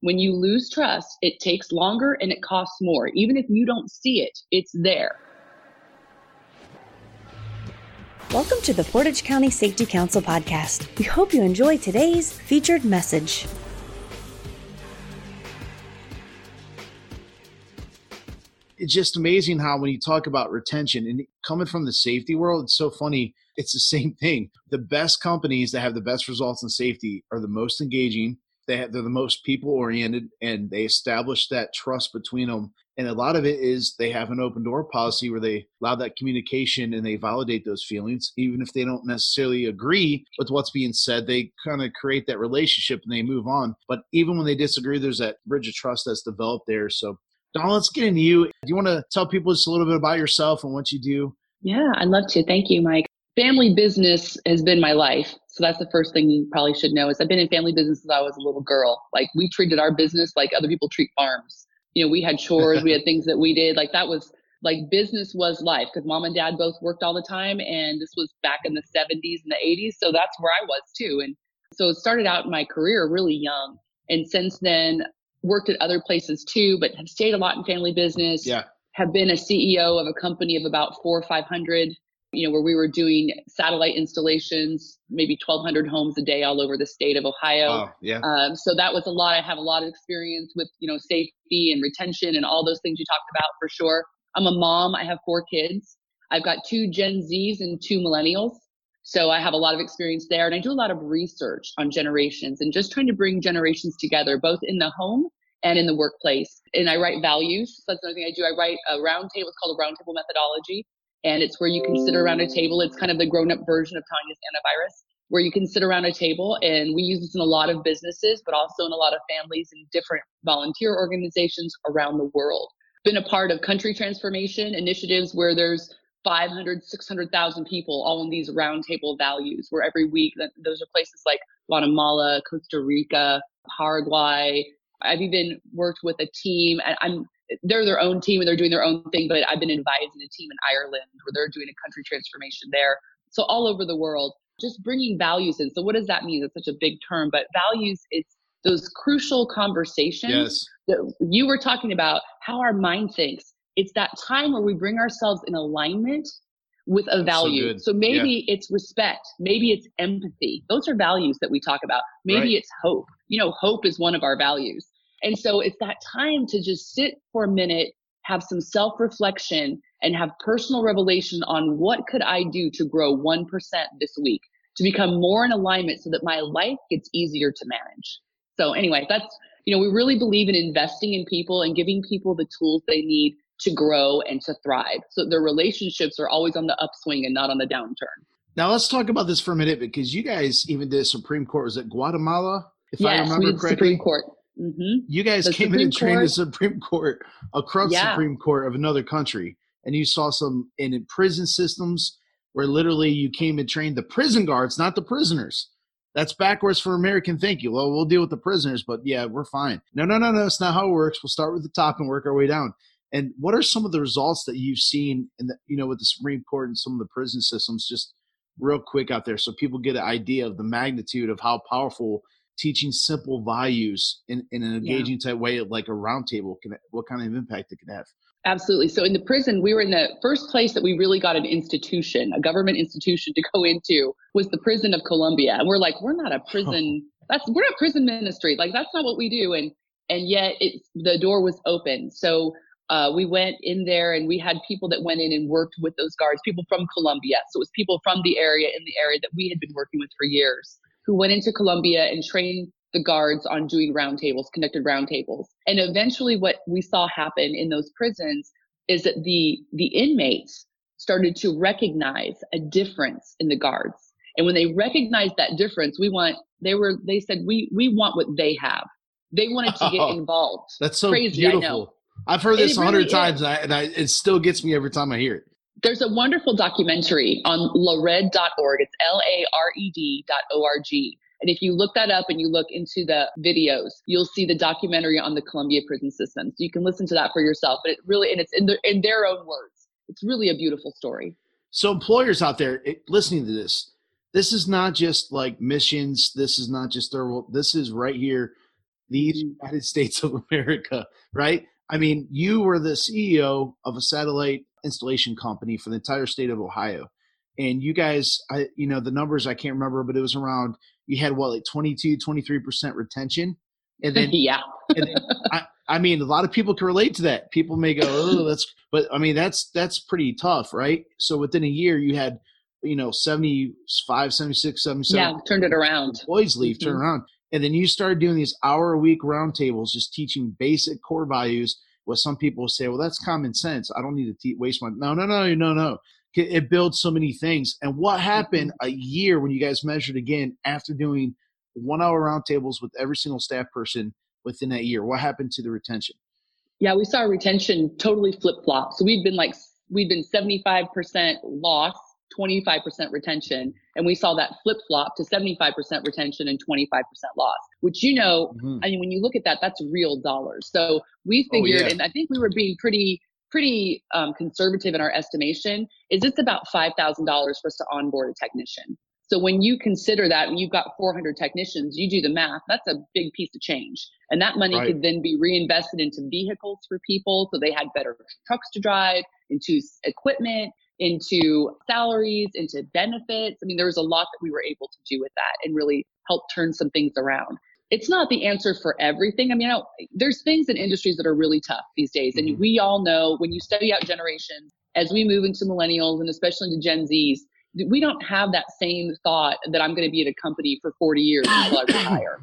When you lose trust, it takes longer and it costs more. Even if you don't see it, it's there. Welcome to the Portage County Safety Council podcast. We hope you enjoy today's featured message. It's just amazing how when you talk about retention and coming from the safety world, it's so funny. It's the same thing. The best companies that have the best results in safety are the most engaging, they have, they're the most people oriented and they establish that trust between them and a lot of it is they have an open door policy where they allow that communication and they validate those feelings even if they don't necessarily agree with what's being said they kind of create that relationship and they move on but even when they disagree there's that bridge of trust that's developed there so Don, let's get into you. Do you want to tell people just a little bit about yourself and what you do? Yeah, I'd love to. Thank you, Mike family business has been my life. So that's the first thing you probably should know is I've been in family business since I was a little girl. Like we treated our business like other people treat farms. You know, we had chores, we had things that we did. Like that was like business was life because mom and dad both worked all the time and this was back in the 70s and the 80s. So that's where I was too. And so it started out in my career really young. And since then worked at other places too, but have stayed a lot in family business. Yeah. Have been a CEO of a company of about four or 500 you know, where we were doing satellite installations, maybe 1,200 homes a day all over the state of Ohio. Oh, yeah. Um, so that was a lot. I have a lot of experience with, you know, safety and retention and all those things you talked about for sure. I'm a mom. I have four kids. I've got two Gen Zs and two millennials. So I have a lot of experience there. And I do a lot of research on generations and just trying to bring generations together, both in the home and in the workplace. And I write values. So that's another thing I do. I write a roundtable. It's called a roundtable methodology and it's where you can sit around a table. It's kind of the grown up version of Tanya's antivirus, where you can sit around a table. And we use this in a lot of businesses, but also in a lot of families and different volunteer organizations around the world. Been a part of country transformation initiatives where there's 500, 600,000 people all in these roundtable values, where every week, those are places like Guatemala, Costa Rica, Paraguay. I've even worked with a team, and I'm they're their own team and they're doing their own thing, but I've been advising a team in Ireland where they're doing a country transformation there. So all over the world, just bringing values in. So what does that mean? It's such a big term, but values, it's those crucial conversations yes. that you were talking about, how our mind thinks. It's that time where we bring ourselves in alignment with a value. So, so maybe yeah. it's respect. Maybe it's empathy. Those are values that we talk about. Maybe right. it's hope. You know, hope is one of our values. And so it's that time to just sit for a minute, have some self reflection, and have personal revelation on what could I do to grow 1% this week to become more in alignment so that my life gets easier to manage. So, anyway, that's, you know, we really believe in investing in people and giving people the tools they need to grow and to thrive. So their relationships are always on the upswing and not on the downturn. Now let's talk about this for a minute because you guys even did Supreme Court. Was it Guatemala? If yes, I remember correctly. Supreme Court. Mm-hmm. You guys the came Supreme in and trained Court. the Supreme Court, a corrupt yeah. Supreme Court of another country, and you saw some in, in prison systems where literally you came and trained the prison guards, not the prisoners. That's backwards for American thinking. Well, we'll deal with the prisoners, but yeah, we're fine. No, no, no, no. It's not how it works. We'll start with the top and work our way down. And what are some of the results that you've seen in the, you know, with the Supreme Court and some of the prison systems, just real quick out there, so people get an idea of the magnitude of how powerful teaching simple values in, in an engaging yeah. type way, like a roundtable, can what kind of impact it can have? Absolutely. So in the prison, we were in the first place that we really got an institution, a government institution to go into was the prison of Colombia. And we're like, we're not a prison. that's we're not prison ministry. Like that's not what we do. And and yet it the door was open. So uh, we went in there and we had people that went in and worked with those guards, people from Colombia. So it was people from the area in the area that we had been working with for years who went into Colombia and trained the guards on doing roundtables, conducted roundtables. And eventually what we saw happen in those prisons is that the the inmates started to recognize a difference in the guards. And when they recognized that difference, we want they were they said we we want what they have. They wanted to get oh, involved. That's so Crazy, beautiful. I've heard this a hundred really times, and, I, and I, it still gets me every time I hear it there's a wonderful documentary on lared.org. It's L A R E D.org. And if you look that up and you look into the videos, you'll see the documentary on the Colombia prison system. So you can listen to that for yourself. But it really, and it's in, the, in their own words. It's really a beautiful story. So employers out there it, listening to this, this is not just like missions. This is not just their. World. This is right here the mm-hmm. United States of America, right? I mean, you were the CEO of a satellite installation company for the entire state of Ohio. And you guys, I, you know, the numbers I can't remember, but it was around, you had what, like 22, 23% retention. And then, yeah. and then, I, I mean, a lot of people can relate to that. People may go, oh, that's, but I mean, that's, that's pretty tough, right? So within a year, you had, you know, 75, 76, 77. Yeah, turned it around. Employees leave, mm-hmm. turn around. And then you started doing these hour a week roundtables, just teaching basic core values. What some people say, well, that's common sense. I don't need to te- waste my. No, no, no, no, no. It builds so many things. And what happened mm-hmm. a year when you guys measured again after doing one hour roundtables with every single staff person within that year? What happened to the retention? Yeah, we saw retention totally flip flop. So we've been like, we've been 75% loss 25% retention. And we saw that flip flop to 75% retention and 25% loss, which, you know, mm-hmm. I mean, when you look at that, that's real dollars. So we oh, figured, oh, yeah. and I think we were being pretty, pretty um, conservative in our estimation, is it's about $5,000 for us to onboard a technician. So when you consider that, when you've got 400 technicians, you do the math, that's a big piece of change. And that money right. could then be reinvested into vehicles for people so they had better trucks to drive, into equipment, into salaries, into benefits. I mean, there was a lot that we were able to do with that and really help turn some things around. It's not the answer for everything. I mean, you know, there's things in industries that are really tough these days. And mm-hmm. we all know when you study out generations, as we move into millennials and especially into Gen Zs, we don't have that same thought that I'm going to be at a company for 40 years until I retire.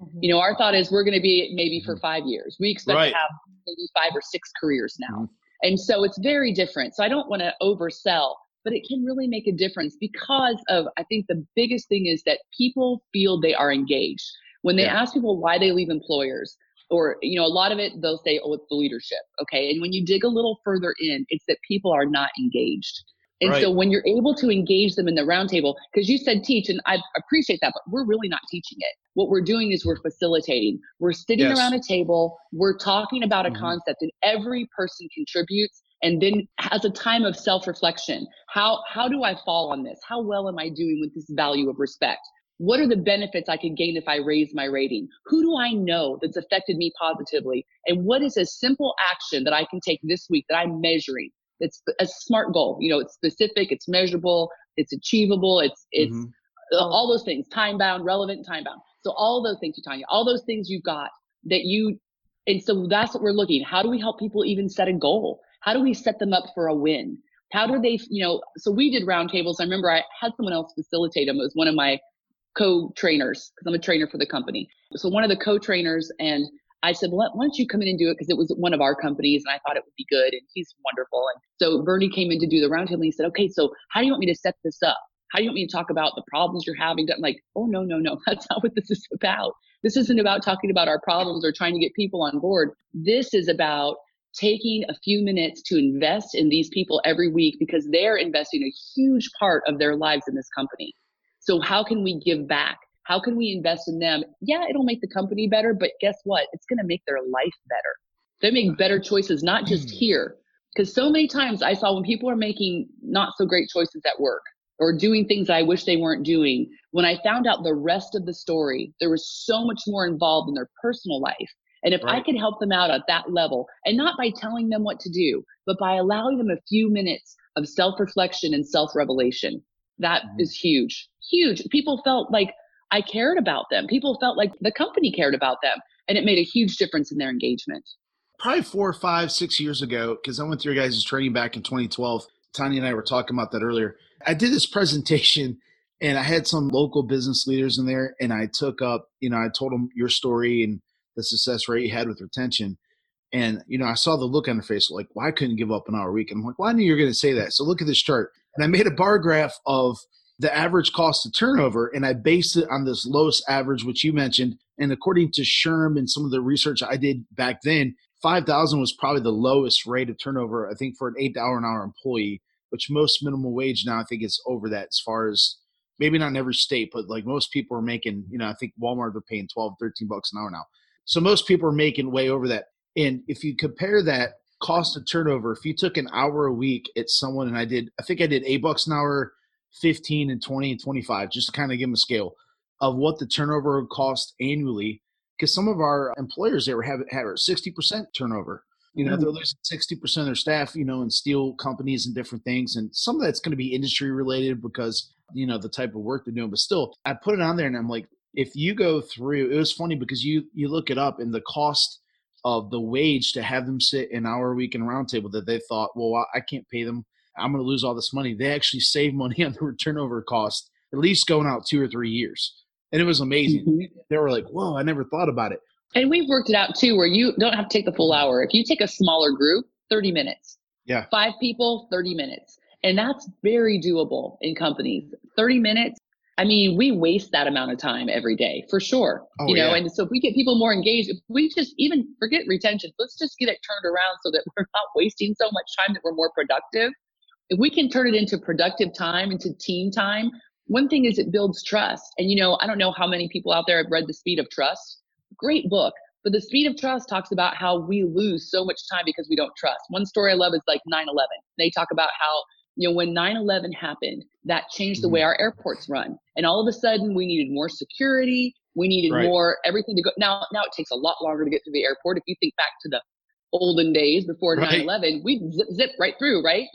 Mm-hmm. You know, our thought is we're going to be maybe for mm-hmm. five years. We expect right. to have maybe five or six careers now. And so it's very different. So I don't want to oversell, but it can really make a difference because of, I think the biggest thing is that people feel they are engaged. When they yeah. ask people why they leave employers, or, you know, a lot of it, they'll say, oh, it's the leadership. Okay. And when you dig a little further in, it's that people are not engaged. And right. so when you're able to engage them in the roundtable, because you said teach, and I appreciate that, but we're really not teaching it. What we're doing is we're facilitating. We're sitting yes. around a table, we're talking about a mm-hmm. concept, and every person contributes and then has a time of self-reflection. How how do I fall on this? How well am I doing with this value of respect? What are the benefits I could gain if I raise my rating? Who do I know that's affected me positively? And what is a simple action that I can take this week that I'm measuring it's a smart goal. You know, it's specific, it's measurable, it's achievable, it's it's mm-hmm. all those things, time bound, relevant, time bound. So all those things, Tanya, all those things you've got that you, and so that's what we're looking. How do we help people even set a goal? How do we set them up for a win? How do they, you know? So we did roundtables. I remember I had someone else facilitate them. It was one of my co-trainers because I'm a trainer for the company. So one of the co-trainers and I said, well, why don't you come in and do it? Because it was one of our companies and I thought it would be good. And he's wonderful. And so Bernie came in to do the roundtable and he said, okay, so how do you want me to set this up? How do you want me to talk about the problems you're having? I'm like, oh, no, no, no. That's not what this is about. This isn't about talking about our problems or trying to get people on board. This is about taking a few minutes to invest in these people every week because they're investing a huge part of their lives in this company. So how can we give back? How can we invest in them? Yeah, it'll make the company better, but guess what? It's going to make their life better. They make better choices, not just hmm. here. Because so many times I saw when people are making not so great choices at work or doing things I wish they weren't doing, when I found out the rest of the story, there was so much more involved in their personal life. And if right. I could help them out at that level, and not by telling them what to do, but by allowing them a few minutes of self reflection and self revelation, that mm-hmm. is huge. Huge. People felt like, I cared about them. People felt like the company cared about them, and it made a huge difference in their engagement. Probably four five, six years ago, because I went through your guys' training back in 2012. Tanya and I were talking about that earlier. I did this presentation and I had some local business leaders in there, and I took up, you know, I told them your story and the success rate you had with retention. And, you know, I saw the look on their face, like, well, couldn't give up an hour a week. And I'm like, well, I knew you were going to say that. So look at this chart. And I made a bar graph of the average cost of turnover, and I based it on this lowest average, which you mentioned. And according to SHRM and some of the research I did back then, 5,000 was probably the lowest rate of turnover, I think, for an $8 an hour employee, which most minimum wage now, I think, is over that as far as maybe not in every state, but like most people are making, you know, I think Walmart they're paying 12, 13 bucks an hour now. So most people are making way over that. And if you compare that cost of turnover, if you took an hour a week at someone, and I did, I think I did eight bucks an hour 15 and 20 and 25, just to kind of give them a scale of what the turnover would cost annually because some of our employers there were have had 60% turnover. You know, mm. they're losing 60% of their staff, you know, in steel companies and different things. And some of that's going to be industry related because, you know, the type of work they're doing. But still, I put it on there and I'm like, if you go through, it was funny because you you look it up and the cost of the wage to have them sit an hour a week in a roundtable that they thought, well, I can't pay them. I'm going to lose all this money. They actually save money on the turnover cost, at least going out two or three years. And it was amazing. Mm-hmm. They were like, whoa, I never thought about it. And we've worked it out too, where you don't have to take the full hour. If you take a smaller group, 30 minutes. Yeah. Five people, 30 minutes. And that's very doable in companies. 30 minutes. I mean, we waste that amount of time every day for sure. Oh, you know, yeah. and so if we get people more engaged, if we just even forget retention, let's just get it turned around so that we're not wasting so much time that we're more productive. If we can turn it into productive time, into team time, one thing is it builds trust. And you know, I don't know how many people out there have read The Speed of Trust. Great book. But The Speed of Trust talks about how we lose so much time because we don't trust. One story I love is like 9 11. They talk about how you know, when 9-11 happened, that changed the way mm-hmm. our airports run. And all of a sudden we needed more security. We needed right. more everything to go. Now, now it takes a lot longer to get to the airport. If you think back to the olden days before 9-11, we'd zip, zip right through, right?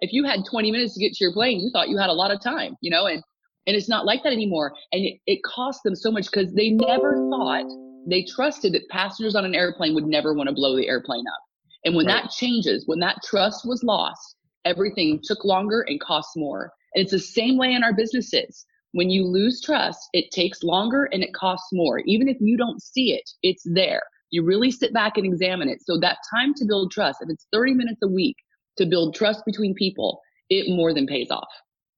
If you had 20 minutes to get to your plane, you thought you had a lot of time, you know, and, and it's not like that anymore. And it, it cost them so much because they never thought, they trusted that passengers on an airplane would never want to blow the airplane up. And when right. that changes, when that trust was lost, everything took longer and costs more. And it's the same way in our businesses. When you lose trust, it takes longer and it costs more. Even if you don't see it, it's there. You really sit back and examine it. So that time to build trust, if it's 30 minutes a week to build trust between people, it more than pays off.